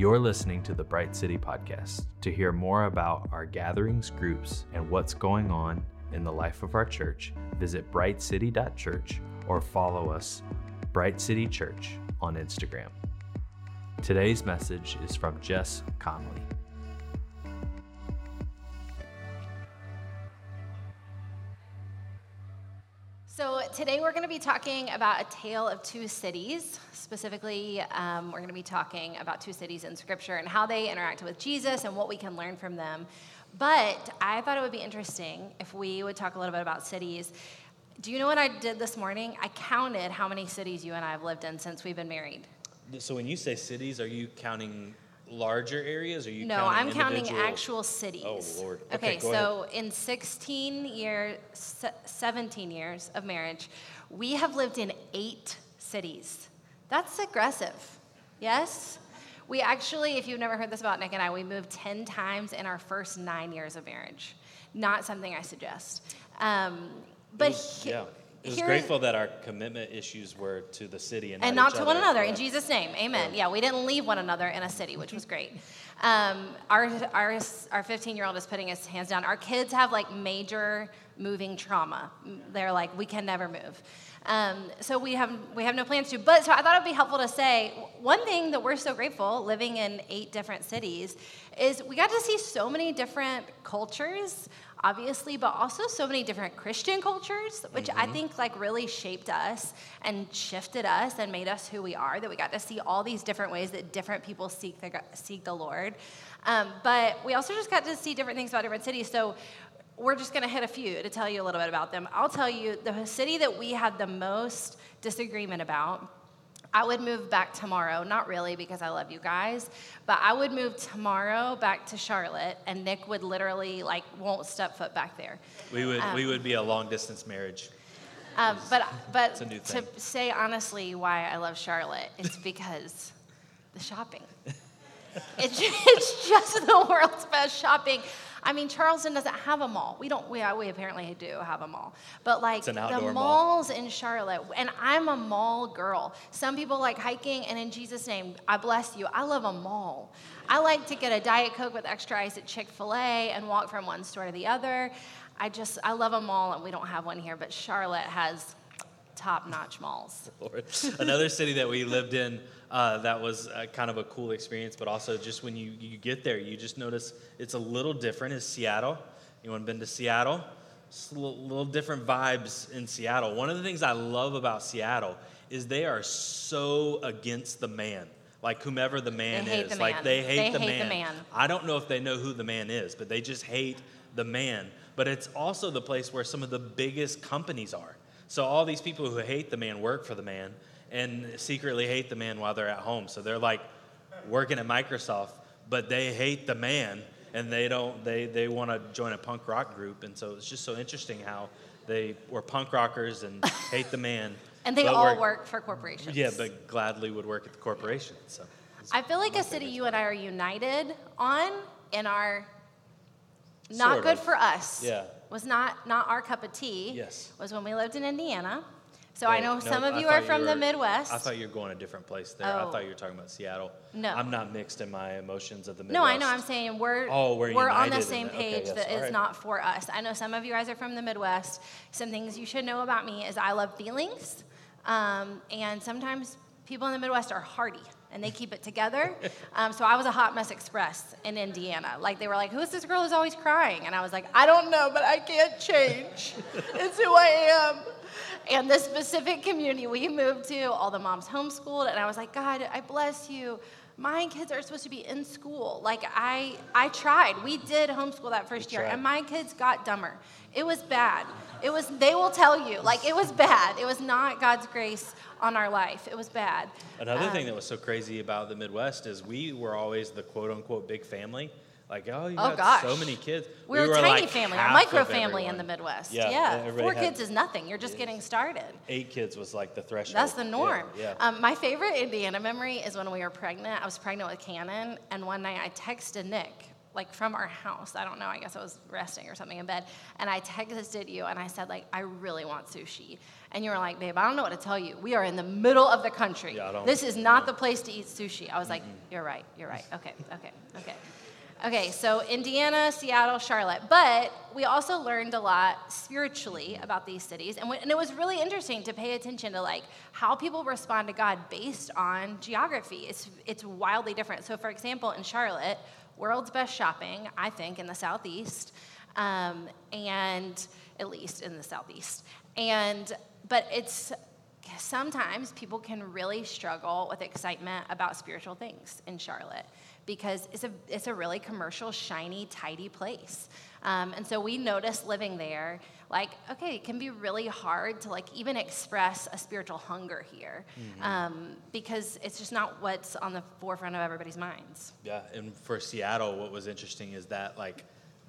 You're listening to the Bright City Podcast. To hear more about our gatherings, groups, and what's going on in the life of our church, visit brightcity.church or follow us, Bright City Church, on Instagram. Today's message is from Jess Conley. Today we're going to be talking about a tale of two cities. Specifically, um, we're going to be talking about two cities in Scripture and how they interacted with Jesus and what we can learn from them. But I thought it would be interesting if we would talk a little bit about cities. Do you know what I did this morning? I counted how many cities you and I have lived in since we've been married. So when you say cities, are you counting larger areas? Or are you No, counting I'm counting actual cities. Oh, Lord. Okay, Okay, so in 16 years, 17 years of marriage, we have lived in eight cities. That's aggressive. Yes? We actually, if you've never heard this about Nick and I, we moved 10 times in our first nine years of marriage. Not something I suggest. Um, but was- he- yeah, it was here- grateful that our commitment issues were to the city and, and not to one another Yeah. in Jesus' name. Amen. Yeah, we didn't leave one another in a city, which was great. Um, our our our 15 year old is putting his hands down. Our kids have like major moving trauma. They're like, we can never move. Um, so we have we have no plans to. But so I thought it'd be helpful to say one thing that we're so grateful living in eight different cities is we got to see so many different cultures obviously, but also so many different Christian cultures, which I think like really shaped us and shifted us and made us who we are. That we got to see all these different ways that different people seek the seek the Lord. Um, but we also just got to see different things about different cities. So we're just going to hit a few to tell you a little bit about them. I'll tell you the city that we had the most disagreement about. I would move back tomorrow, not really because I love you guys, but I would move tomorrow back to Charlotte, and Nick would literally like won't step foot back there. We would Um, we would be a long distance marriage. Um, but but It's a new to say honestly why I love Charlotte, it's because the shopping. It's, it's just the world's best shopping. I mean, Charleston doesn't have a mall. We don't. We, uh, we apparently do have a mall, but like the outdoor mall. malls in Charlotte, and I'm a mall girl. Some people like hiking, and in Jesus' name, I bless you. I love a mall. I like to get a diet coke with extra ice at Chick Fil A and walk from one store to the other. I just I love a mall, and we don't have one here, but Charlotte has top-notch malls. Lord. Another city that we lived in uh, that was uh, kind of a cool experience, but also just when you, you get there, you just notice it's a little different. Is Seattle? Anyone been to Seattle? Just a little, little different vibes in Seattle. One of the things I love about Seattle is they are so against the man. Like whomever the man is, the like man. they hate, They the, hate the man. man. I don't know if they know who the man is, but they just hate the man. But it's also the place where some of the biggest companies are. So all these people who hate the man work for the man and secretly hate the man while they're at home. So they're like working at Microsoft, but they hate the man and they don't they they want to join a punk rock group and so it's just so interesting how they were punk rockers and hate the man. And they all work for corporations. Yeah, but gladly would work at the corporation. So I feel like a city you and I are united on in our not Sort good of. for us. Yeah. Was not not our cup of tea. Yes. Was when we lived in Indiana. So I Wait, know no, some of I you are from the were- Midwest. I thought you were going a different place there. I Oh. thought you were talking about Seattle. No. I'm not mixed in my emotions of the Midwest. no, I know. I'm saying we're Oh, we're on the same that. Okay, page yes, that is right. not for us. I know some of you guys are from the Midwest. Some things you should know about me is I love feelings, um, and sometimes people in the Midwest are hardy and they keep it together. Um, so I was a hot mess express in Indiana. Like they were like, "Who's this girl who's always crying?" And I was like, "I don't know, but I can't change. it's who I am." And this specific community we moved to, all the moms homeschooled, and I was like, God, I bless you. My kids are supposed to be in school. Like I, I tried. We did homeschool that first year, and my kids got dumber. It was bad. It was. They will tell you, like it was bad. It was not God's grace on our life. It was bad. Another Um, thing that was so crazy about the Midwest is we were always the quote unquote big family. Like, oh, you Oh, got so many kids. We, were a were tiny like family, a micro family in the Midwest. Yeah, Yeah, four kids is nothing. You're just getting started. Eight kids was like the threshold. That's the norm. Yeah. Um, my favorite Indiana memory is when we were pregnant. I was pregnant with Cannon, and one night I texted Nick like from our house. I don't know. I guess I was resting or something in bed, and I texted you and I said like, I really want sushi, and you were like, babe, I don't know what to tell you. We are in the middle of the country. Yeah, this is not the place to eat sushi. I was like, you're right. You're right. Okay. Okay. Okay. Okay, so Indiana, Seattle, Charlotte. But we also learned a lot spiritually about these cities. And, and it was really interesting to pay attention to like how people respond to God based on geography. It's, it's wildly different. So for example, in Charlotte, world's best shopping, I think, in the Southeast, um, and at least in the Southeast. And, but it's, sometimes people can really struggle with excitement about spiritual things in Charlotte because it's a, it's a really commercial, shiny, tidy place. Um, and so we noticed living there, like, okay, it can be really hard to like even express a spiritual hunger here um, because it's just not what's on the forefront of everybody's minds. Yeah, and for Seattle, what was interesting is that like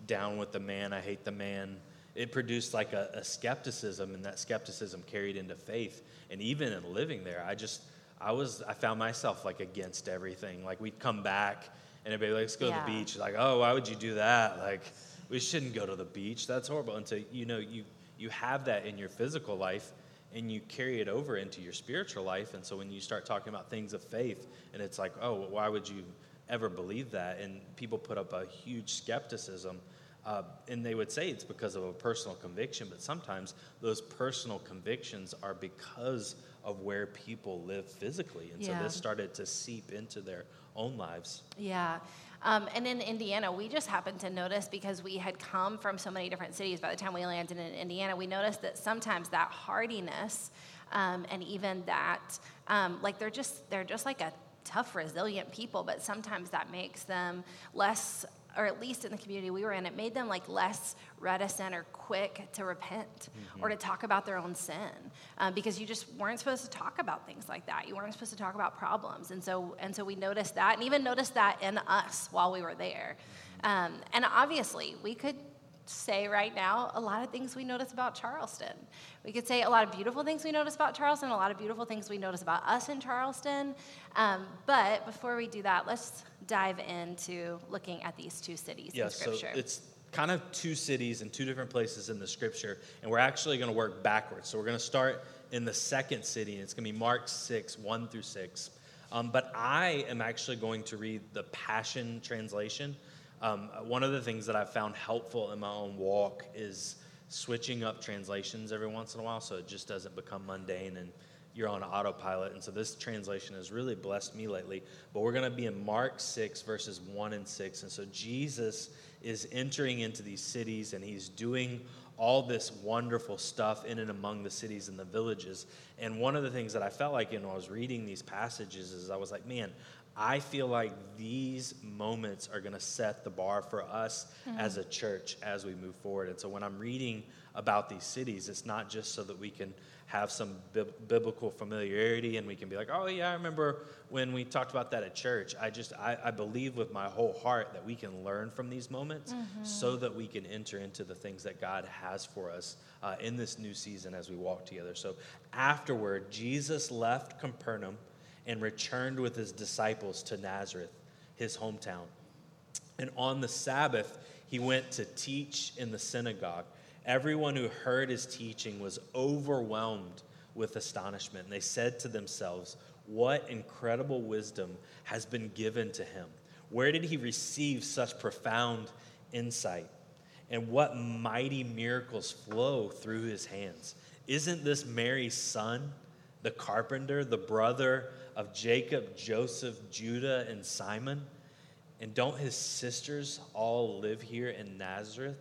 down with the man, I hate the man. It produced like a, a skepticism, and that skepticism carried into faith. And even in living there, I just I was I found myself like against everything. Like we'd come back and everybody like, let's go Yeah. to the beach. Like, oh, why would you do that? Like, we shouldn't go to the beach. That's horrible. And so you know you you have that in your physical life and you carry it over into your spiritual life. And so when you start talking about things of faith, and it's like, oh, why would you ever believe that? And people put up a huge skepticism. Uh, and they would say it's because of a personal conviction, but sometimes those personal convictions are because of where people live physically. And so this started to seep into their own lives. Yeah. Um, and in Indiana, we just happened to notice because we had come from so many different cities. By the time we landed in Indiana, we noticed that sometimes that hardiness um, and even that, um, like they're just they're just like a tough, resilient people. But sometimes that makes them less, or at least in the community we were in, it made them like less reticent or quick to repent or to talk about their own sin um, because you just weren't supposed to talk about things like that. You weren't supposed to talk about problems, and so and so we noticed that, and even noticed that in us while we were there. Um, and obviously, we could say right now a lot of things we notice about Charleston. We could say a lot of beautiful things we notice about Charleston, a lot of beautiful things we notice about us in Charleston. Um, but before we do that, let's dive into looking at these two cities Yeah, in so Scripture. it's kind of two cities in two different places in the scripture, and we're actually going to work backwards. So we're going to start in the second city, and it's going to be Mark 6, 1 through 6. Um, but I am actually going to read the Passion Translation. Um, one of the things that I've found helpful in my own walk is switching up translations every once in a while so it just doesn't become mundane and you're on autopilot. And so this translation has really blessed me lately. But we're going to be in Mark 6, verses 1 and 6. And so Jesus is entering into these cities and he's doing all this wonderful stuff in and among the cities and the villages. And one of the things that I felt like you know, I was reading these passages is I was like, man, I feel like these moments are going to set the bar for us as a church as we move forward. And so when I'm reading about these cities, it's not just so that we can have some bib- biblical familiarity and we can be like, oh, yeah, I remember when we talked about that at church. I just, I, I believe with my whole heart that we can learn from these moments so that we can enter into the things that God has for us uh, in this new season as we walk together. So afterward, Jesus left Capernaum and returned with his disciples to Nazareth, his hometown. And on the Sabbath, he went to teach in the synagogue. Everyone who heard his teaching was overwhelmed with astonishment. And they said to themselves, What incredible wisdom has been given to him? Where did he receive such profound insight? And what mighty miracles flow through his hands? Isn't this Mary's son, the carpenter, the brother of Jacob, Joseph, Judah, and Simon? And don't his sisters all live here in Nazareth?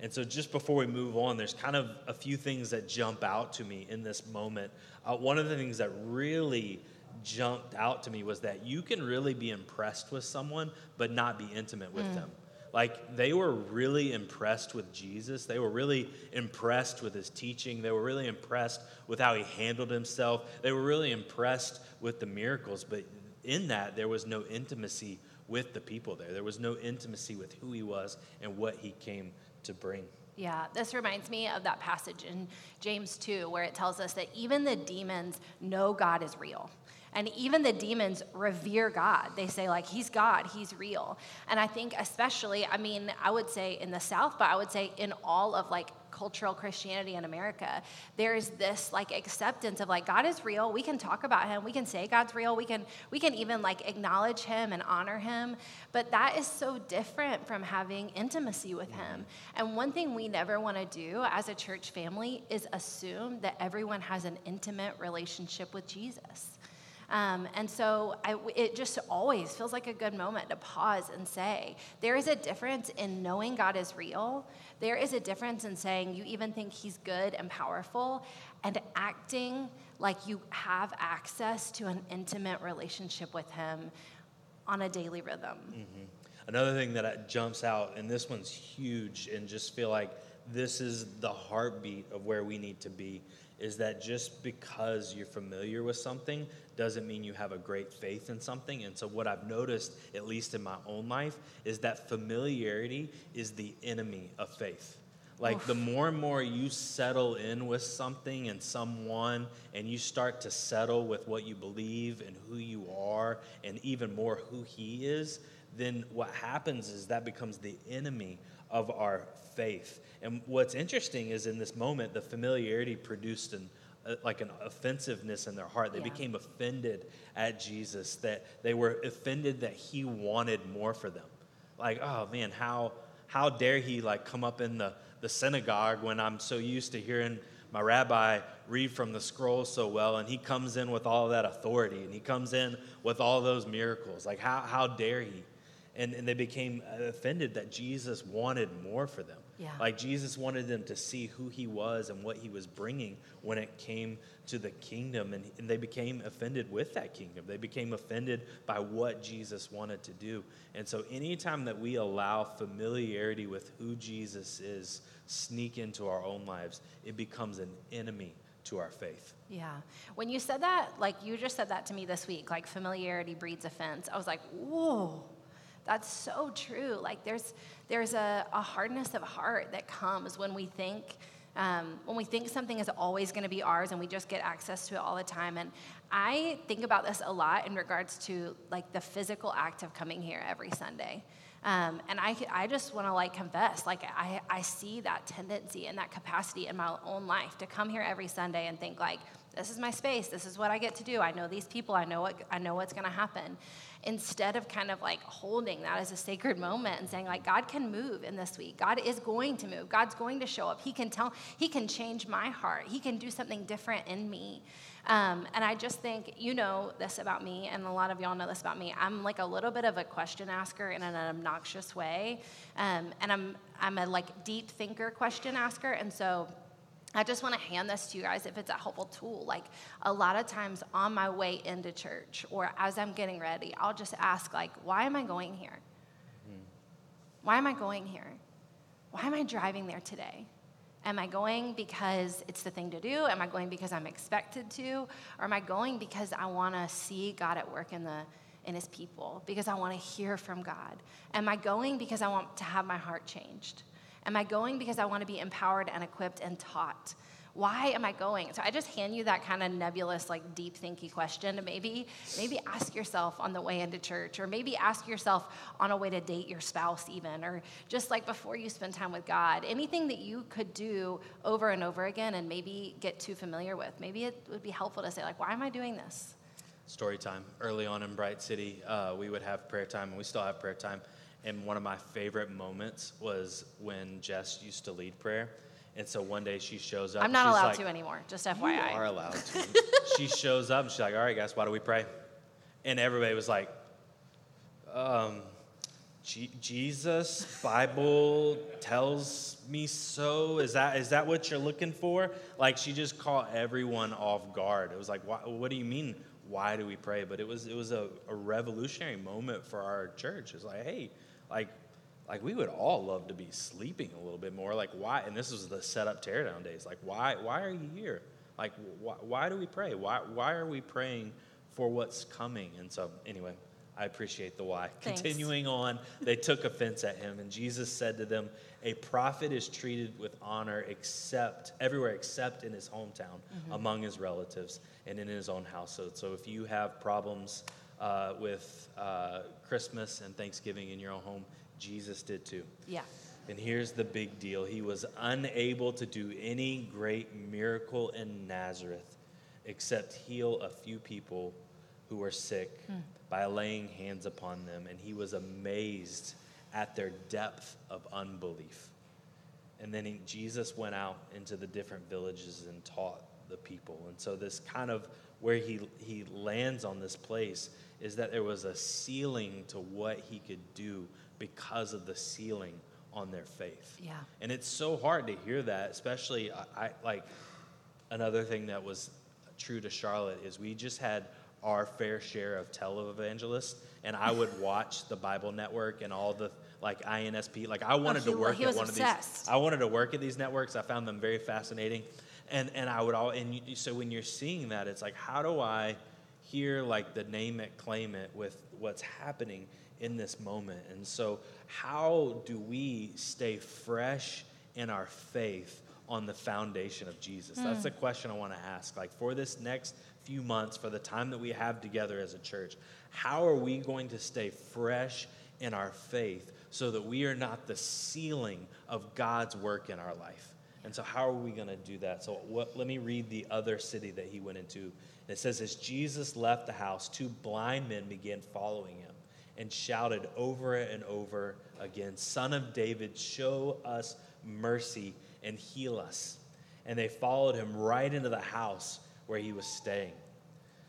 And so, just before we move on, there's kind of a few things that jump out to me in this moment. Uh, one of the things that really jumped out to me was that you can really be impressed with someone, but not be intimate with them. Like, they were really impressed with Jesus. They were really impressed with his teaching. They were really impressed with how he handled himself. They were really impressed with the miracles. But in that, there was no intimacy with the people there. There was no intimacy with who he was and what he came to bring. Yeah, this reminds me of that passage in James 2 where it tells us that even the demons know God is real. And even the demons revere God. They say, like, He's God, He's real. And I think, especially, I mean, I would say in the South, but I would say in all of like cultural Christianity in America, there's this like acceptance of like God is real. We can talk about him. We can say God's real. We can we can even like acknowledge him and honor him. But that is so different from having intimacy with mm-hmm. him. And one thing we never want to do as a church family is assume that everyone has an intimate relationship with Jesus. Um, and so I, it just always feels like a good moment to pause and say, there is a difference in knowing God is real. There is a difference in saying you even think He's good and powerful and acting like you have access to an intimate relationship with Him on a daily rhythm. Mm-hmm. Another thing that jumps out, and this one's huge, and just feel like this is the heartbeat of where we need to be, is that just because you're familiar with something doesn't mean you have a great faith in something. And so, what I've noticed, at least in my own life, is that familiarity is the enemy of faith. Like, Oof. the more and more you settle in with something and someone, and you start to settle with what you believe and who you are, and even more who He is, then what happens is that becomes the enemy of our faith. And what's interesting is in this moment, the familiarity produced an uh, like an offensiveness in their heart. They yeah. became offended at Jesus, that they were offended that he wanted more for them. Like, oh man, how how dare he like come up in the, the synagogue when I'm so used to hearing my rabbi read from the scroll so well, and he comes in with all that authority and he comes in with all those miracles. Like, how, how dare he? And, and they became offended that Jesus wanted more for them. Yeah. Like Jesus wanted them to see who he was and what he was bringing when it came to the kingdom. And, and they became offended with that kingdom. They became offended by what Jesus wanted to do. And so, anytime that we allow familiarity with who Jesus is sneak into our own lives, it becomes an enemy to our faith. Yeah. When you said that, like you just said that to me this week, like familiarity breeds offense, I was like, whoa that's so true. Like there's there's a, a hardness of heart that comes when we think um, when we think something is always going to be ours and we just get access to it all the time. And I think about this a lot in regards to like the physical act of coming here every Sunday. Um, and I, I just want to like confess, like I, I see that tendency and that capacity in my own life to come here every Sunday and think like, this is my space. This is what I get to do. I know these people. I know what I know what's going to happen. Instead of kind of like holding that as a sacred moment and saying like god can move in this week. God is going to move. God's going to show up. He can tell he can change my heart. He can do something different in me. Um, and i just think you know this about me and a lot of y'all know this about me. I'm like a little bit of a question asker in an obnoxious way. Um, and i'm i'm a like deep thinker question asker. And so I just want to hand this to you guys if it's a helpful tool. Like a lot of times on my way into church or as I'm getting ready, I'll just ask like, why am I going here? Hmm. Why am I going here? Why am I driving there today? Am I going because it's the thing to do? Am I going because I'm expected to? Or am I going because I want to see God at work in the in his people? Because I want to hear from God? Am I going because I want to have my heart changed? Am I going because I want to be empowered and equipped and taught? Why am I going? So I just hand you that kind of nebulous, like deep thinky question. To maybe, maybe ask yourself on the way into church, or maybe ask yourself on a way to date your spouse, even, or just like before you spend time with God. Anything that you could do over and over again and maybe get too familiar with. Maybe it would be helpful to say, like, why am I doing this? Story time. Early on in Bright City, uh, we would have prayer time, and we still have prayer time and one of my favorite moments was when Jess used to lead prayer. And so one day she shows up. I'm not allowed like, to anymore, just FYI. You are allowed to. she shows up and she's like, all right, guys, why do we pray? And everybody was like, um, Jesus, Bible tells me so. Is that is that what you're looking for? Like she just caught everyone off guard. It was like, what do you mean? Why do we pray? But it was it was a, a revolutionary moment for our church. It's like, hey, like, like we would all love to be sleeping a little bit more. Like why? And this was the setup teardown days. Like why? Why are you here? Like why, why do we pray? Why? Why are we praying for what's coming? And so anyway, I appreciate the why. Thanks. Continuing on, they took offense at him, and Jesus said to them, A prophet is treated with honor except everywhere except in his hometown, mm-hmm. among his relatives, and in his own household. So if you have problems uh, with uh, Christmas and Thanksgiving in your own home, Jesus did too. Yeah. And here's the big deal He was unable to do any great miracle in Nazareth except heal a few people who were sick by laying hands upon them. And he was amazed at their depth of unbelief. And then he, Jesus went out into the different villages and taught the people. And so, this kind of where he, he lands on this place is that there was a ceiling to what he could do because of the ceiling on their faith. Yeah. And it's so hard to hear that, especially I, I like another thing that was true to Charlotte is we just had our fair share of televangelists, and I would watch the Bible Network and all the like INSP. Like I wanted Oh, he to work at one obsessed. of these. I wanted to work at these networks. I found them very fascinating, and and I would all and you, so when you're seeing that, it's like how do I hear like the name it, claim it with what's happening in this moment, and so how do we stay fresh in our faith on the foundation of Jesus? That's hmm. the question I want to ask. Like for this next few months, for the time that we have together as a church, how are we going to stay fresh in our faith so that we are not the ceiling of God's work in our life? And so, how are we going to do that? So, what, let me read the other city that he went into. It says, As Jesus left the house, two blind men began following him and shouted over and over again, Son of David, show us mercy and heal us. And they followed him right into the house where he was staying.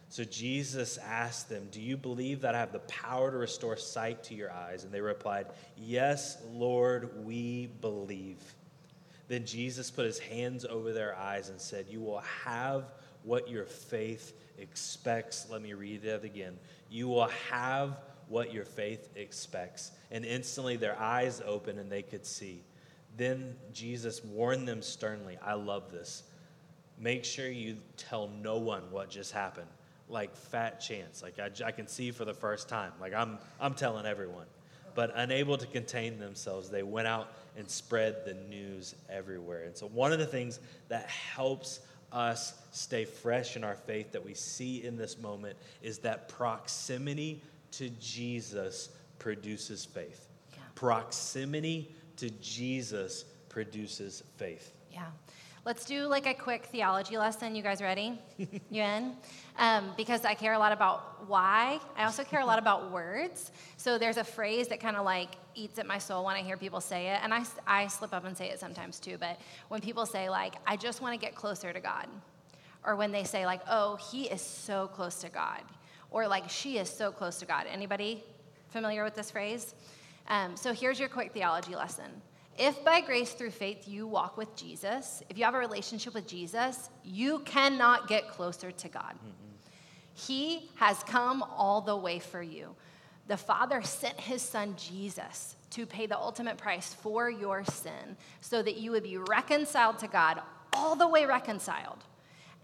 So Jesus asked them, Do you believe that I have the power to restore sight to your eyes? And they replied, Yes, Lord, we believe. Then Jesus put his hands over their eyes and said, You will have what your faith expects. Let me read that again. You will have what your faith expects. And instantly their eyes opened and they could see. Then Jesus warned them sternly. I love this. Make sure you tell no one what just happened. Like fat chance. Like I, I can see for the first time. Like I'm, I'm telling everyone. But unable to contain themselves, they went out and spread the news everywhere. And so, one of the things that helps us stay fresh in our faith that we see in this moment is that proximity to Jesus produces faith. Yeah. Proximity to Jesus produces faith. Yeah. Let's do like a quick theology lesson. You guys ready? you in? Um, because I care a lot about why. I also care a lot about words. So there's a phrase that kind of like eats at my soul when I hear people say it. And I, I slip up and say it sometimes too. But when people say, like, I just want to get closer to God, or when they say, like, oh, he is so close to God, or like, she is so close to God. Anybody familiar with this phrase? Um, so here's your quick theology lesson. If by grace through faith you walk with Jesus, if you have a relationship with Jesus, you cannot get closer to God. He has come all the way for you. The Father sent his son Jesus to pay the ultimate price for your sin so that you would be reconciled to God, all the way reconciled,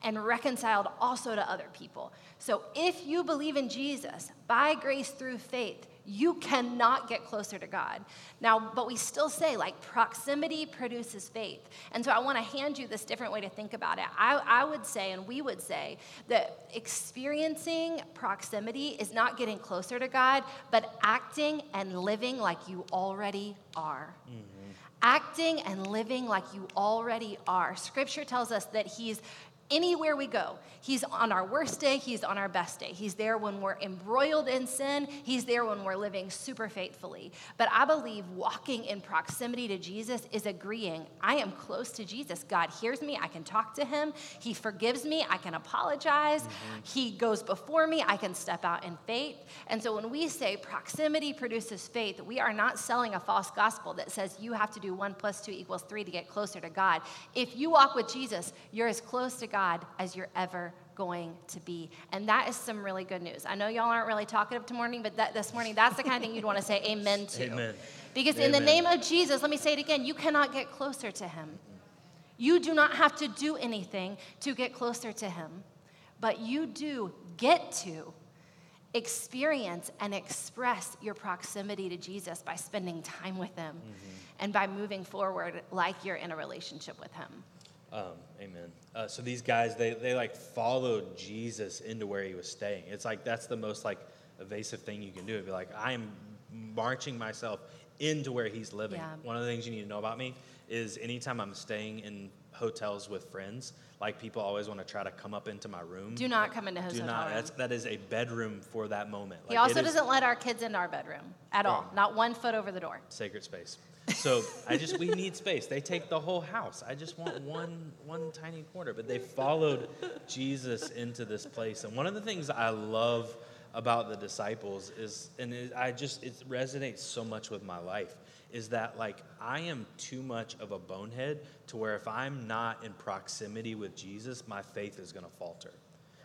and reconciled also to other people. So if you believe in Jesus by grace through faith, you cannot get closer to God. Now, but we still say like proximity produces faith. And so I want to hand you this different way to think about it. I, I would say, and we would say, that experiencing proximity is not getting closer to God, but acting and living like you already are. Mm-hmm. Acting and living like you already are. Scripture tells us that He's anywhere we go. He's on our worst day, He's on our best day. He's there when we're embroiled in sin, He's there when we're living super faithfully. But I believe walking in proximity to Jesus is agreeing I am close to Jesus. God hears me, I can talk to Him. He forgives me, I can apologize. Mm-hmm. He goes before me, I can step out in faith. And so when we say proximity produces faith, we are not selling a false gospel that says you have to do one plus two equals three to get closer to God. If you walk with Jesus, you're as close to God as you're ever going to be. And that is some really good news. I know y'all aren't really talkative to morning, but that, this morning, that's the kind of thing you'd want to say amen to. Amen. Because in the name of Jesus, let me say it again, you cannot get closer to him. You do not have to do anything to get closer to him, but you do get to experience and express your proximity to Jesus by spending time with Him mm-hmm. and by moving forward like you're in a relationship with Him. Um, amen. Uh, so these guys, they, they like followed Jesus into where he was staying. It's like that's the most like evasive thing you can do. It'd be like, I am marching myself into where he's living. Yeah. One of the things you need to know about me is anytime I'm staying in hotels with friends, like people always want to try to come up into my room. Do not come into his Do not. room. That's, that is a bedroom for that moment. He also doesn't let our kids in our bedroom at all, not one foot over the door. sacred space. So I just we need space. They take the whole house. I just want one one tiny corner. But they followed Jesus into this place. And one of the things I love about the disciples is, and it, I just it resonates so much with my life, is that like I am too much of a bonehead to where if I'm not in proximity with Jesus, my faith is going to falter.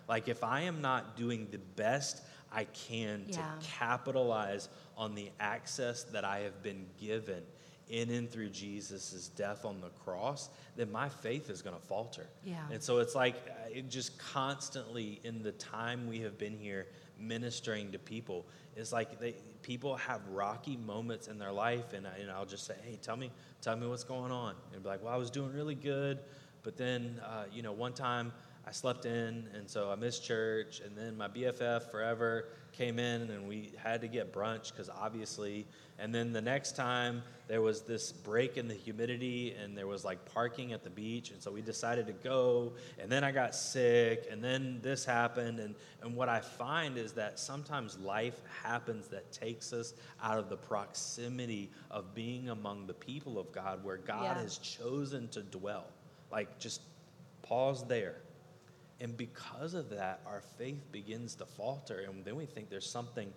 Like if I am not doing the best I can Yeah. to capitalize on the access that I have been given in and through Jesus' death on the cross, then my faith is going to falter. Yeah. And so it's like uh, it just constantly in the time we have been here ministering to people, it's like they people have rocky moments in their life, and, I, and I'll just say, hey, tell me, tell me what's going on, and be like, well, I was doing really good, but then uh, you know one time I slept in, and so I missed church, and then my BFF forever came in, and we had to get brunch because obviously, and then the next time there was this break in the humidity, and there was like parking at the beach, and so we decided to go, and then I got sick, and then this happened, and and what I find is that sometimes life happens that takes us out of the proximity of being among the people of God, where God Yeah. has chosen to dwell. Like just pause there. And because of that, our faith begins to falter. And then we think there's something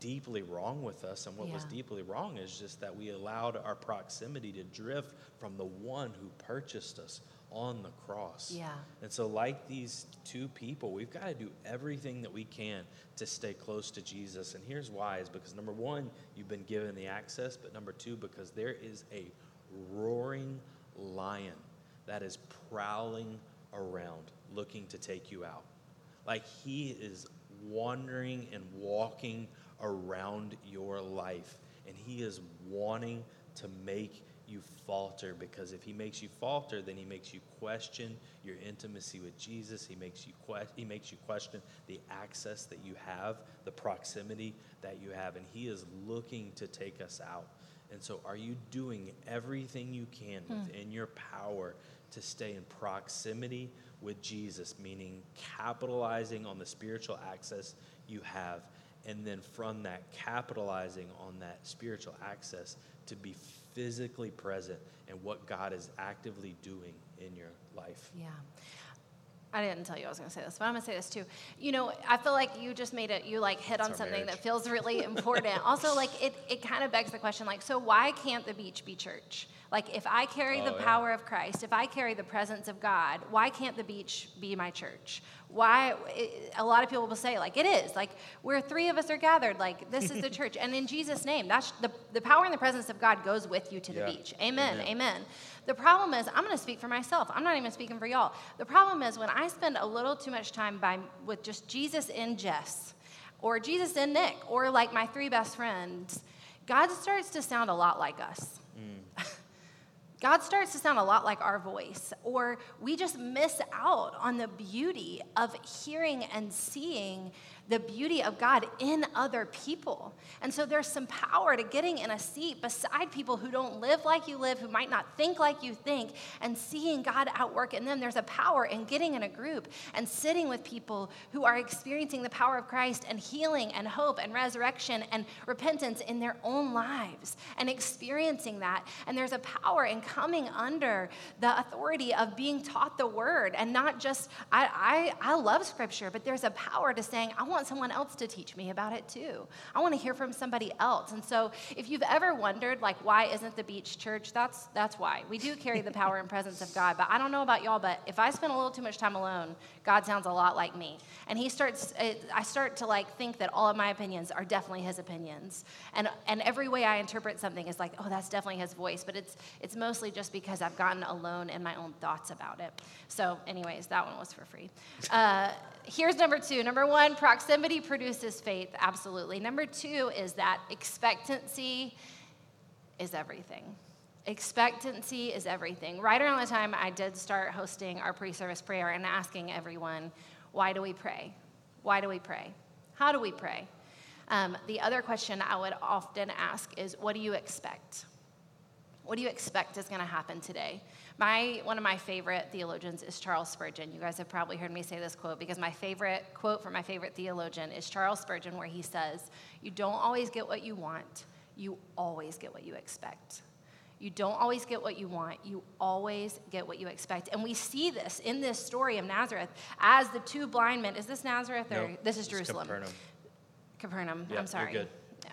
deeply wrong with us. And what was deeply wrong is just that we allowed our proximity to drift from the one who purchased us on the cross. Yeah. And so, like these two people, we've got to do everything that we can to stay close to Jesus. And here's why is because number one, you've been given the access, but number two, because there is a roaring lion that is prowling around looking to take you out. Like he is wandering and walking around your life, and he is wanting to make you falter because if he makes you falter then he makes you question your intimacy with Jesus. He makes you que- he makes you question the access that you have the proximity that you have and he is looking to take us out. And so are you doing everything you can hmm. within your power to stay in proximity with Jesus meaning capitalizing on the spiritual access you have and then from that capitalizing on that spiritual access to be physically present and what God is actively doing in your life. Yeah. I didn't tell you I was going to say this, but I'm going to say this too. You know, I feel like you just made it, you like hit on something marriage. that feels really important. also, like it, it kind of begs the question, like, so why can't the beach be church? Like, if I carry the Oh, yeah. power of Christ, if I carry the presence of God, why can't the beach be my church? Why? It, a lot of people will say, like, it is. Like, where three of us are gathered, like, this is the church. And in Jesus' name, that's the, the power and the presence of God goes with you to the beach. Amen. Amen. Amen. The problem is, I'm going to speak for myself. I'm not even speaking for y'all. The problem is when I spend a little too much time by, with just Jesus and Jess, or Jesus and Nick, or like my three best friends, God starts to sound a lot like us. Mm. God starts to sound a lot like our voice, or we just miss out on the beauty of hearing and seeing the beauty of God in other people. And so there's some power to getting in a seat beside people who don't live like you live, who might not think like you think, and seeing God at work in them. There's a power in getting in a group and sitting with people who are experiencing the power of Christ and healing and hope and resurrection and repentance in their own lives and experiencing that. And there's a power in coming under the authority of being taught the word and not just, I, I, I love scripture, but there's a power to saying, I want someone else to teach me about it too. I want to hear from somebody else. And so if you've ever wondered, like, why isn't the beach church? That's, that's why. We do carry the power and presence of God. But I don't know about y'all, but if I spend a little too much time alone, God sounds a lot like me. And he starts, I start to like think that all of my opinions are definitely his opinions. And, and every way I interpret something is like, oh, that's definitely his voice. But it's, it's mostly just because I've gotten alone in my own thoughts about it. So, anyways, that one was for free. Uh, here's number two. Number one, proximity produces faith. Absolutely. Number two is that expectancy is everything. Expectancy is everything. Right around the time I did start hosting our pre service prayer and asking everyone, why do we pray? Why do we pray? How do we pray? Um, the other question I would often ask is, what do you expect? What do you expect is going to happen today? My, one of my favorite theologians is Charles Spurgeon. You guys have probably heard me say this quote because my favorite quote from my favorite theologian is Charles Spurgeon, where he says, You don't always get what you want, you always get what you expect. You don't always get what you want. You always get what you expect. And we see this in this story of Nazareth as the two blind men. Is this Nazareth or Nope, this is Jerusalem? Capernaum. Capernaum. Yeah, I'm sorry.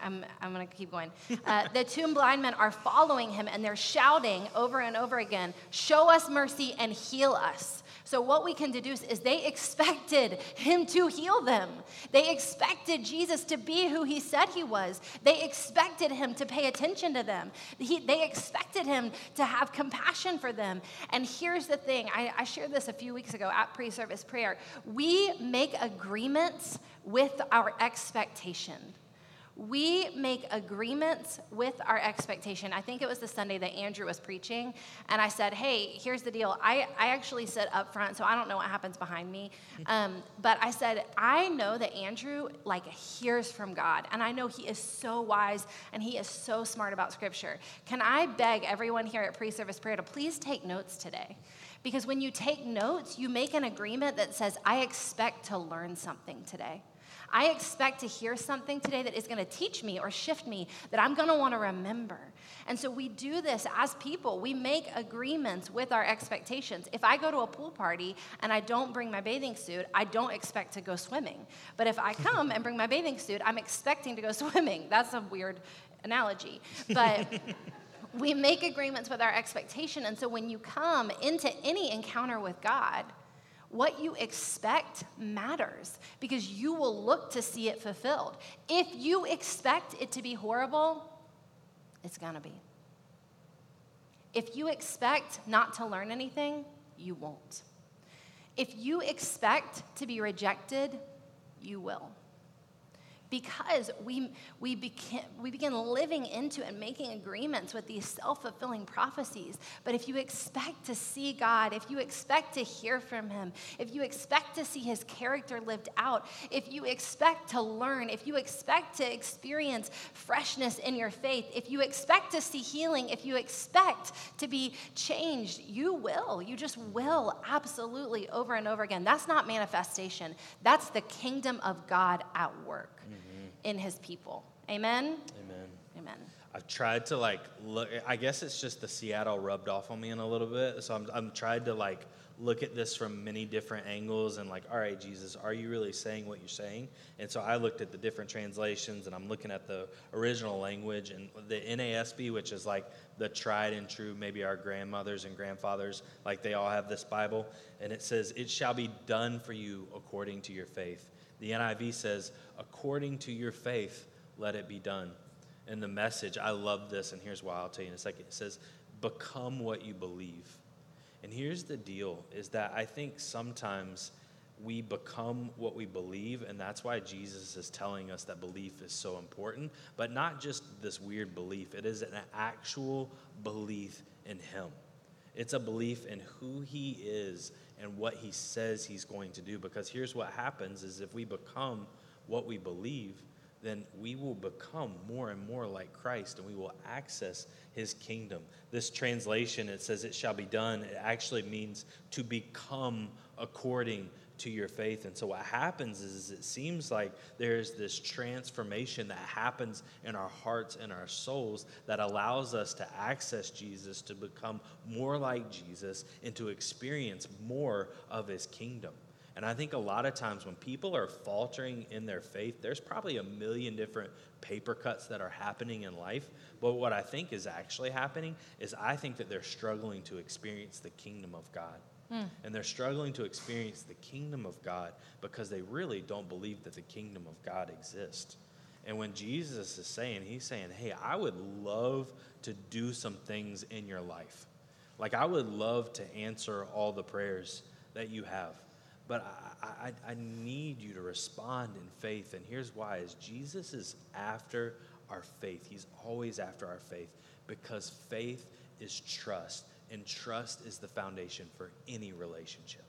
I'm, I'm going to keep going. Uh, the two blind men are following him and they're shouting over and over again, Show us mercy and heal us. So, what we can deduce is they expected him to heal them. They expected Jesus to be who he said he was. They expected him to pay attention to them. He, they expected him to have compassion for them. And here's the thing I, I shared this a few weeks ago at pre service prayer. We make agreements with our expectation. We make agreements with our expectation. I think it was the Sunday that Andrew was preaching, and I said, Hey, here's the deal. I, I actually sit up front, so I don't know what happens behind me. Um, but I said, I know that Andrew, like, hears from God, and I know he is so wise and he is so smart about Scripture. Can I beg everyone here at pre service prayer to please take notes today? Because when you take notes, you make an agreement that says, I expect to learn something today. I expect to hear something today that is going to teach me or shift me that I'm going to want to remember. And so we do this as people. We make agreements with our expectations. If I go to a pool party and I don't bring my bathing suit, I don't expect to go swimming. But if I come and bring my bathing suit, I'm expecting to go swimming. That's a weird analogy. But we make agreements with our expectation. And so when you come into any encounter with God, what you expect matters because you will look to see it fulfilled. If you expect it to be horrible, it's gonna be. If you expect not to learn anything, you won't. If you expect to be rejected, you will because we, we, begin, we begin living into and making agreements with these self fulfilling prophecies. But if you expect to see God, if you expect to hear from Him, if you expect to see His character lived out, if you expect to learn, if you expect to experience freshness in your faith, if you expect to see healing, if you expect to be changed, you will. You just will, absolutely, over and over again. That's not manifestation, that's the kingdom of God at work in his people. Amen? Amen. Amen. I've tried to like look. I guess it's just the Seattle rubbed off on me in a little bit. So I'm I'm tried to like look at this from many different angles and like, all right, Jesus, are you really saying what you're saying? And so I looked at the different translations and I'm looking at the original language and the NASB, which is like the tried and true. Maybe our grandmothers and grandfathers, like they all have this Bible, and it says, "It shall be done for you according to your faith." The NIV says, according to your faith, let it be done. And the message, I love this, and here's why I'll tell you in a second. It says, become what you believe. And here's the deal is that I think sometimes we become what we believe, and that's why Jesus is telling us that belief is so important, but not just this weird belief. It is an actual belief in Him. It's a belief in who He is and what He says He's going to do. Because here's what happens is if we become what we believe, then we will become more and more like Christ and we will access his kingdom. This translation, it says, It shall be done, it actually means to become according to your faith. And so what happens is it seems like there's this transformation that happens in our hearts and our souls that allows us to access Jesus, to become more like Jesus, and to experience more of his kingdom. And I think a lot of times when people are faltering in their faith, there's probably a million different paper cuts that are happening in life. But what I think is actually happening is I think that they're struggling to experience the kingdom of God. And they're struggling to experience the kingdom of God because they really don't believe that the kingdom of God exists. And when Jesus is saying, He's saying, Hey, I would love to do some things in your life. Like, I would love to answer all the prayers that you have. But I, I, I need you to respond in faith. And here's why is Jesus is after our faith. He's always after our faith because faith is trust. And trust is the foundation for any relationship.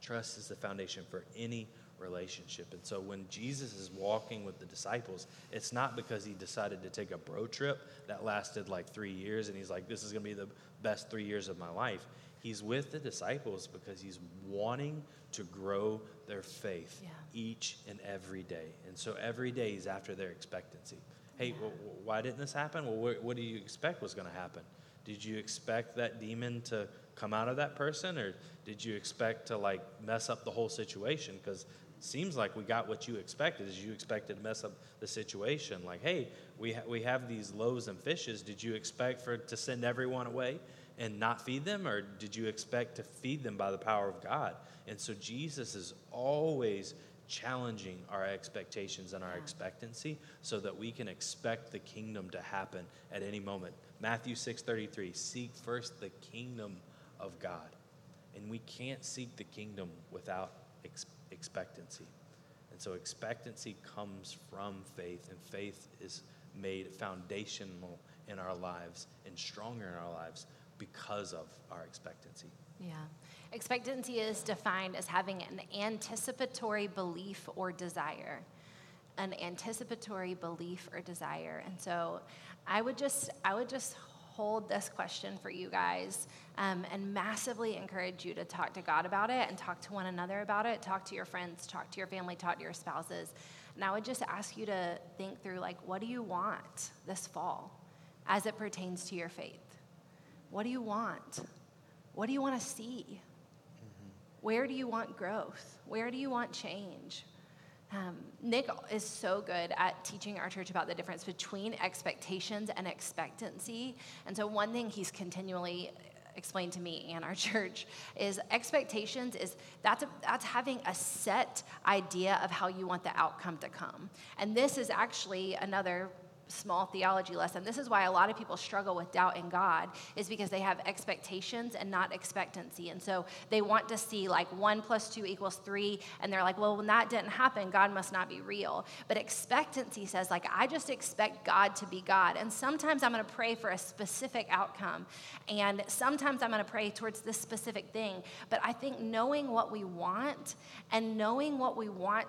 Trust is the foundation for any relationship. And so when Jesus is walking with the disciples, it's not because he decided to take a bro trip that lasted like three years and he's like, this is going to be the best three years of my life. He's with the disciples because he's wanting to grow their faith Yeah. each and every day. And so every day he's after their expectancy. Hey, well, why didn't this happen? Well, what do you expect was going to happen? Did you expect that demon to come out of that person, or did you expect to like mess up the whole situation? Because seems like we got what you expected. Is you expected to mess up the situation? Like, hey, we ha- we have these loaves and fishes. Did you expect for to send everyone away and not feed them, or did you expect to feed them by the power of God? And so Jesus is always challenging our expectations and our expectancy so that we can expect the kingdom to happen at any moment. Matthew 6:33 seek first the kingdom of God. And we can't seek the kingdom without ex- expectancy. And so expectancy comes from faith and faith is made foundational in our lives and stronger in our lives because of our expectancy. Yeah. Expectancy is defined as having an anticipatory belief or desire. An anticipatory belief or desire. And so I would just I would just hold this question for you guys um, and massively encourage you to talk to God about it and talk to one another about it. Talk to your friends, talk to your family, talk to your spouses. And I would just ask you to think through like, what do you want this fall as it pertains to your faith? What do you want? What do you want to see? Where do you want growth? Where do you want change? Um, Nick is so good at teaching our church about the difference between expectations and expectancy. And so, one thing he's continually explained to me and our church is expectations is that's, a, that's having a set idea of how you want the outcome to come. And this is actually another small theology lesson. This is why a lot of people struggle with doubt in God, is because they have expectations and not expectancy. And so they want to see like one plus two equals three, and they're like, well, when that didn't happen, God must not be real. But expectancy says, like, I just expect God to be God. And sometimes I'm going to pray for a specific outcome, and sometimes I'm going to pray towards this specific thing. But I think knowing what we want and knowing what we want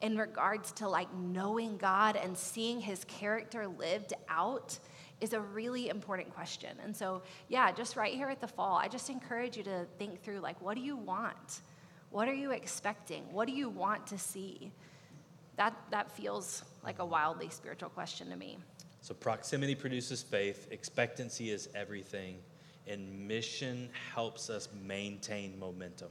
in regards to like knowing God and seeing his character lived out is a really important question. And so, yeah, just right here at the fall, I just encourage you to think through like, what do you want? What are you expecting? What do you want to see? That, that feels like a wildly spiritual question to me. So, proximity produces faith, expectancy is everything, and mission helps us maintain momentum.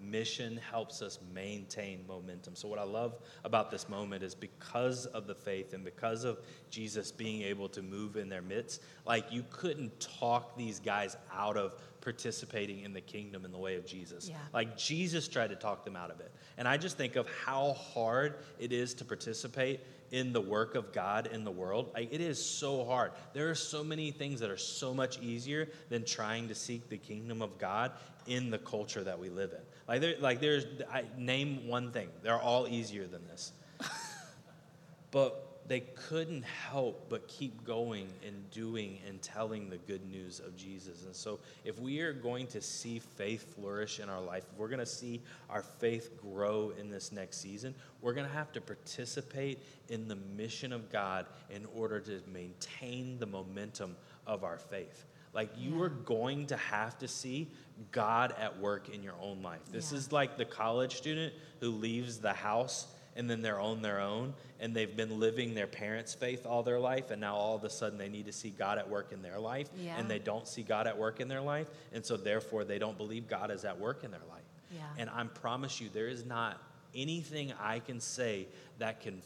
Mission helps us maintain momentum. So, what I love about this moment is because of the faith and because of Jesus being able to move in their midst, like you couldn't talk these guys out of participating in the kingdom in the way of Jesus. Yeah. Like Jesus tried to talk them out of it. And I just think of how hard it is to participate in the work of God in the world. Like it is so hard. There are so many things that are so much easier than trying to seek the kingdom of God in the culture that we live in. Like there, like there's, I name one thing. They're all easier than this. but they couldn't help but keep going and doing and telling the good news of Jesus. And so, if we are going to see faith flourish in our life, if we're going to see our faith grow in this next season, we're going to have to participate in the mission of God in order to maintain the momentum of our faith. Like, you are going to have to see God at work in your own life. This Yeah. is like the college student who leaves the house and then they're on their own and they've been living their parents' faith all their life and now all of a sudden they need to see God at work in their life Yeah. and they don't see God at work in their life and so therefore they don't believe God is at work in their life. Yeah. And I promise you there is not anything I can say that can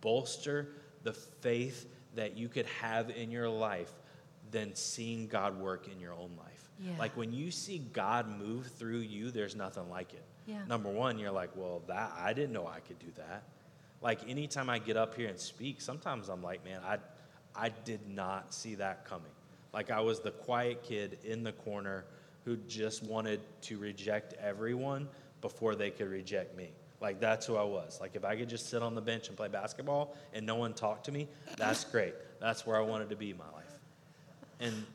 bolster the faith that you could have in your life than seeing God work in your own life. Yeah. Like when you see God move through you, there's nothing like it. Yeah. Number one, you're like, well, that I didn't know I could do that. Like anytime I get up here and speak, sometimes I'm like, man, I, I did not see that coming. Like I was the quiet kid in the corner who just wanted to reject everyone before they could reject me. Like that's who I was. Like if I could just sit on the bench and play basketball and no one talked to me, that's great. That's where I wanted to be in my life. And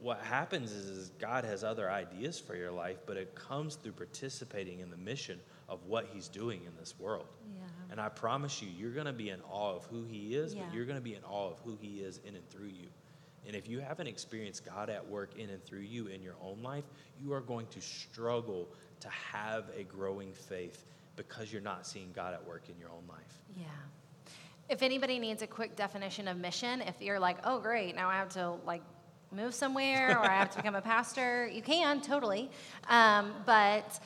what happens is, is God has other ideas for your life, but it comes through participating in the mission of what He's doing in this world. Yeah. And I promise you, you're going to be in awe of who He is, Yeah. but you're going to be in awe of who He is in and through you. And if you haven't experienced God at work in and through you in your own life, you are going to struggle to have a growing faith because you're not seeing God at work in your own life. Yeah. If anybody needs a quick definition of mission, if you're like, oh, great, now I have to like move somewhere or I have to become a pastor, you can totally. Um, but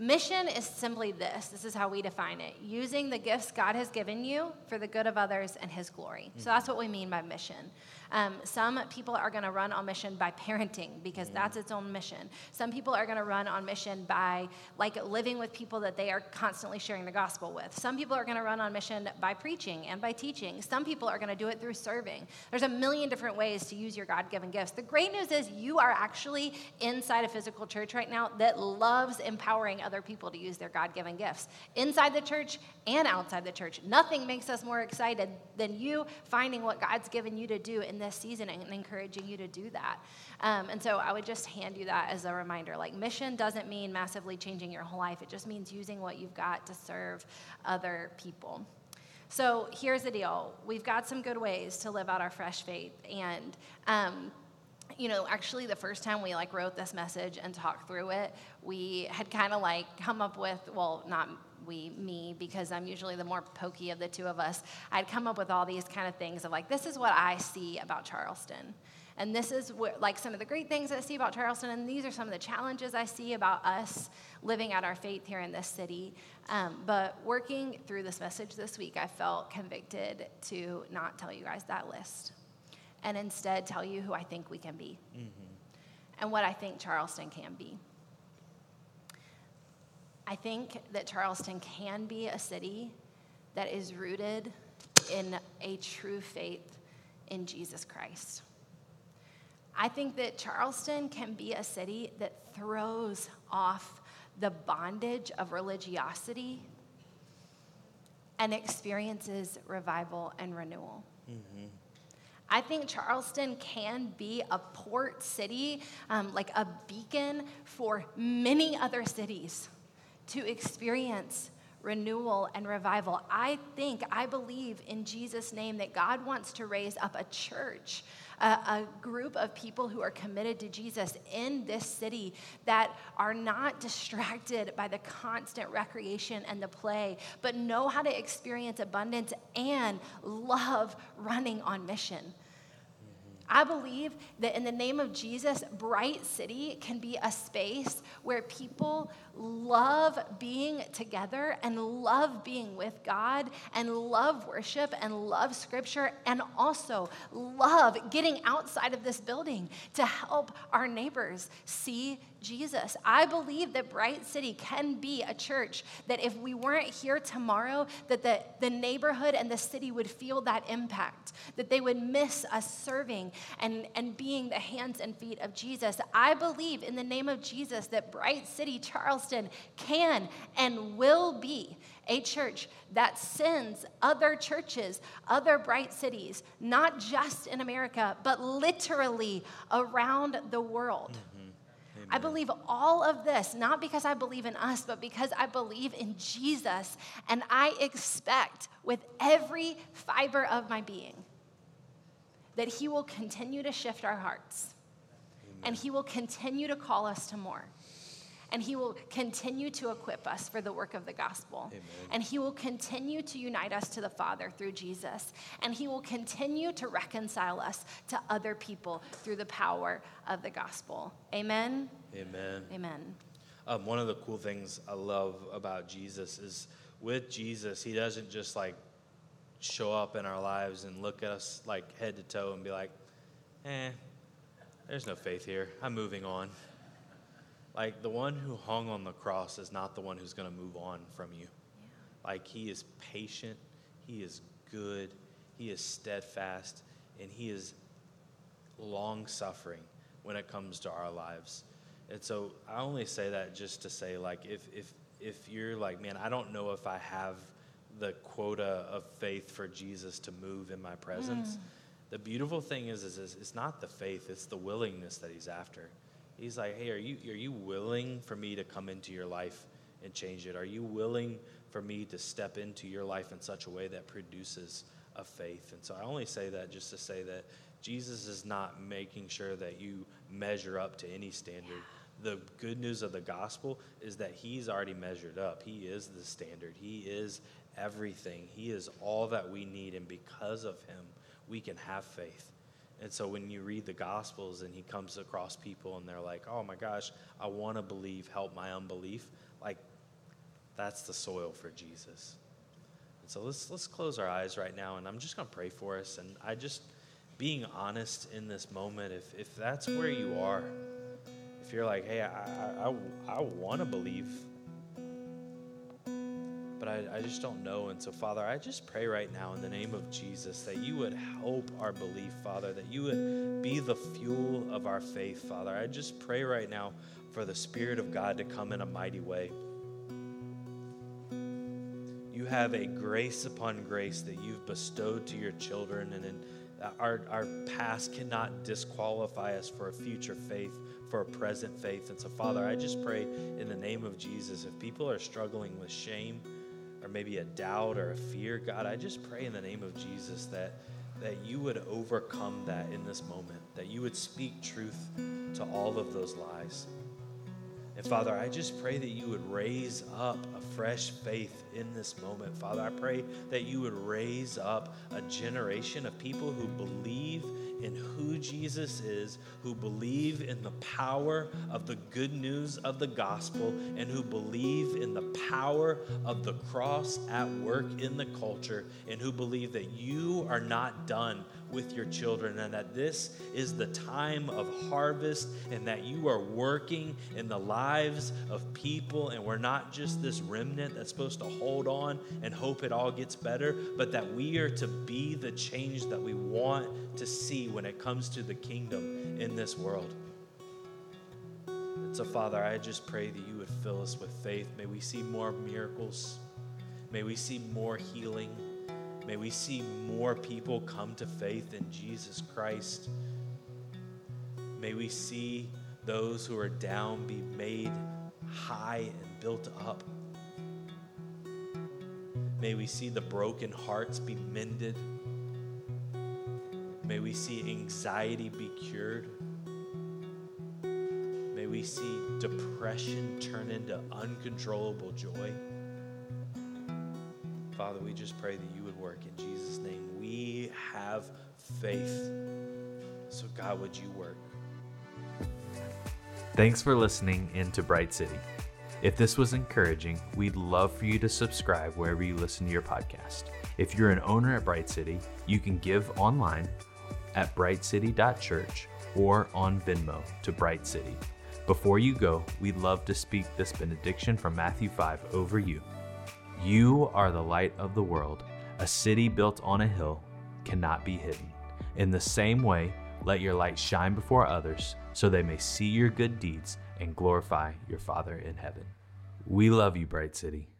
mission is simply this this is how we define it using the gifts God has given you for the good of others and His glory. So that's what we mean by mission. Um, some people are going to run on mission by parenting because that's its own mission. Some people are going to run on mission by like living with people that they are constantly sharing the gospel with. Some people are going to run on mission by preaching and by teaching. Some people are going to do it through serving. There's a million different ways to use your God given gifts. The great news is you are actually inside a physical church right now that loves empowering other people to use their God given gifts inside the church and outside the church. Nothing makes us more excited than you finding what God's given you to do in this season and encouraging you to do that. Um, and so I would just hand you that as a reminder. Like, mission doesn't mean massively changing your whole life, it just means using what you've got to serve other people. So here's the deal we've got some good ways to live out our fresh faith. And, um, you know, actually, the first time we like wrote this message and talked through it, we had kind of like come up with, well, not we, me, because I'm usually the more pokey of the two of us. I'd come up with all these kind of things of like, this is what I see about Charleston. And this is what, like some of the great things I see about Charleston, and these are some of the challenges I see about us living out our faith here in this city. Um, but working through this message this week, I felt convicted to not tell you guys that list and instead tell you who I think we can be mm-hmm. and what I think Charleston can be. I think that Charleston can be a city that is rooted in a true faith in Jesus Christ. I think that Charleston can be a city that throws off the bondage of religiosity and experiences revival and renewal. Mm-hmm. I think Charleston can be a port city, um, like a beacon for many other cities to experience renewal and revival. I think, I believe in Jesus' name that God wants to raise up a church, a, a group of people who are committed to Jesus in this city that are not distracted by the constant recreation and the play, but know how to experience abundance and love running on mission. I believe that in the name of Jesus, Bright City can be a space where people love being together and love being with God and love worship and love scripture and also love getting outside of this building to help our neighbors see Jesus. I believe that Bright City can be a church that if we weren't here tomorrow, that the, the neighborhood and the city would feel that impact, that they would miss us serving and, and being the hands and feet of Jesus. I believe in the name of Jesus that Bright City, Charleston, can and will be a church that sends other churches, other bright cities, not just in America, but literally around the world. Mm-hmm. I believe all of this, not because I believe in us, but because I believe in Jesus. And I expect with every fiber of my being that He will continue to shift our hearts. And He will continue to call us to more. And He will continue to equip us for the work of the gospel. And He will continue to unite us to the Father through Jesus. And He will continue to reconcile us to other people through the power of the gospel. Amen. Amen. Amen. Um, one of the cool things I love about Jesus is with Jesus, he doesn't just like show up in our lives and look at us like head to toe and be like, eh, there's no faith here. I'm moving on. Like the one who hung on the cross is not the one who's going to move on from you. Like he is patient, he is good, he is steadfast, and he is long suffering when it comes to our lives. And so I only say that just to say, like, if, if if you're like, man, I don't know if I have the quota of faith for Jesus to move in my presence. Mm. The beautiful thing is, is, is, it's not the faith, it's the willingness that he's after. He's like, hey, are you, are you willing for me to come into your life and change it? Are you willing for me to step into your life in such a way that produces a faith? And so I only say that just to say that Jesus is not making sure that you measure up to any standard. The good news of the gospel is that he's already measured up. He is the standard. He is everything. He is all that we need. And because of him, we can have faith. And so when you read the Gospels and he comes across people and they're like, oh my gosh, I want to believe, help my unbelief, like that's the soil for Jesus. And so let's, let's close our eyes right now and I'm just going to pray for us. And I just, being honest in this moment, if, if that's where you are, if you're like, hey, I, I, I want to believe, but I, I just don't know. And so, Father, I just pray right now in the name of Jesus that you would help our belief, Father, that you would be the fuel of our faith, Father. I just pray right now for the Spirit of God to come in a mighty way. You have a grace upon grace that you've bestowed to your children, and in our, our past cannot disqualify us for a future faith, for a present faith. And so, Father, I just pray in the name of Jesus, if people are struggling with shame or maybe a doubt or a fear, God, I just pray in the name of Jesus that, that you would overcome that in this moment, that you would speak truth to all of those lies. And Father, I just pray that you would raise up a fresh faith in this moment. Father, I pray that you would raise up a generation of people who believe in who Jesus is, who believe in the power of the good news of the gospel, and who believe in the power of the cross at work in the culture, and who believe that you are not done with your children, and that this is the time of harvest, and that you are working in the lives of people, and we're not just this remnant that's supposed to hold on and hope it all gets better, but that we are to be the change that we want to see when it comes to the kingdom in this world. And so, Father, I just pray that you would fill us with faith. May we see more miracles. May we see more healing. May we see more people come to faith in Jesus Christ. May we see those who are down be made high and built up. May we see the broken hearts be mended. May we see anxiety be cured. May we see depression turn into uncontrollable joy. Father, we just pray that you would work in Jesus' name. We have faith. So, God, would you work? Thanks for listening into Bright City. If this was encouraging, we'd love for you to subscribe wherever you listen to your podcast. If you're an owner at Bright City, you can give online at brightcity.church or on Venmo to Bright City. Before you go, we'd love to speak this benediction from Matthew 5 over you. You are the light of the world. A city built on a hill cannot be hidden. In the same way, let your light shine before others so they may see your good deeds and glorify your Father in heaven. We love you, Bright City.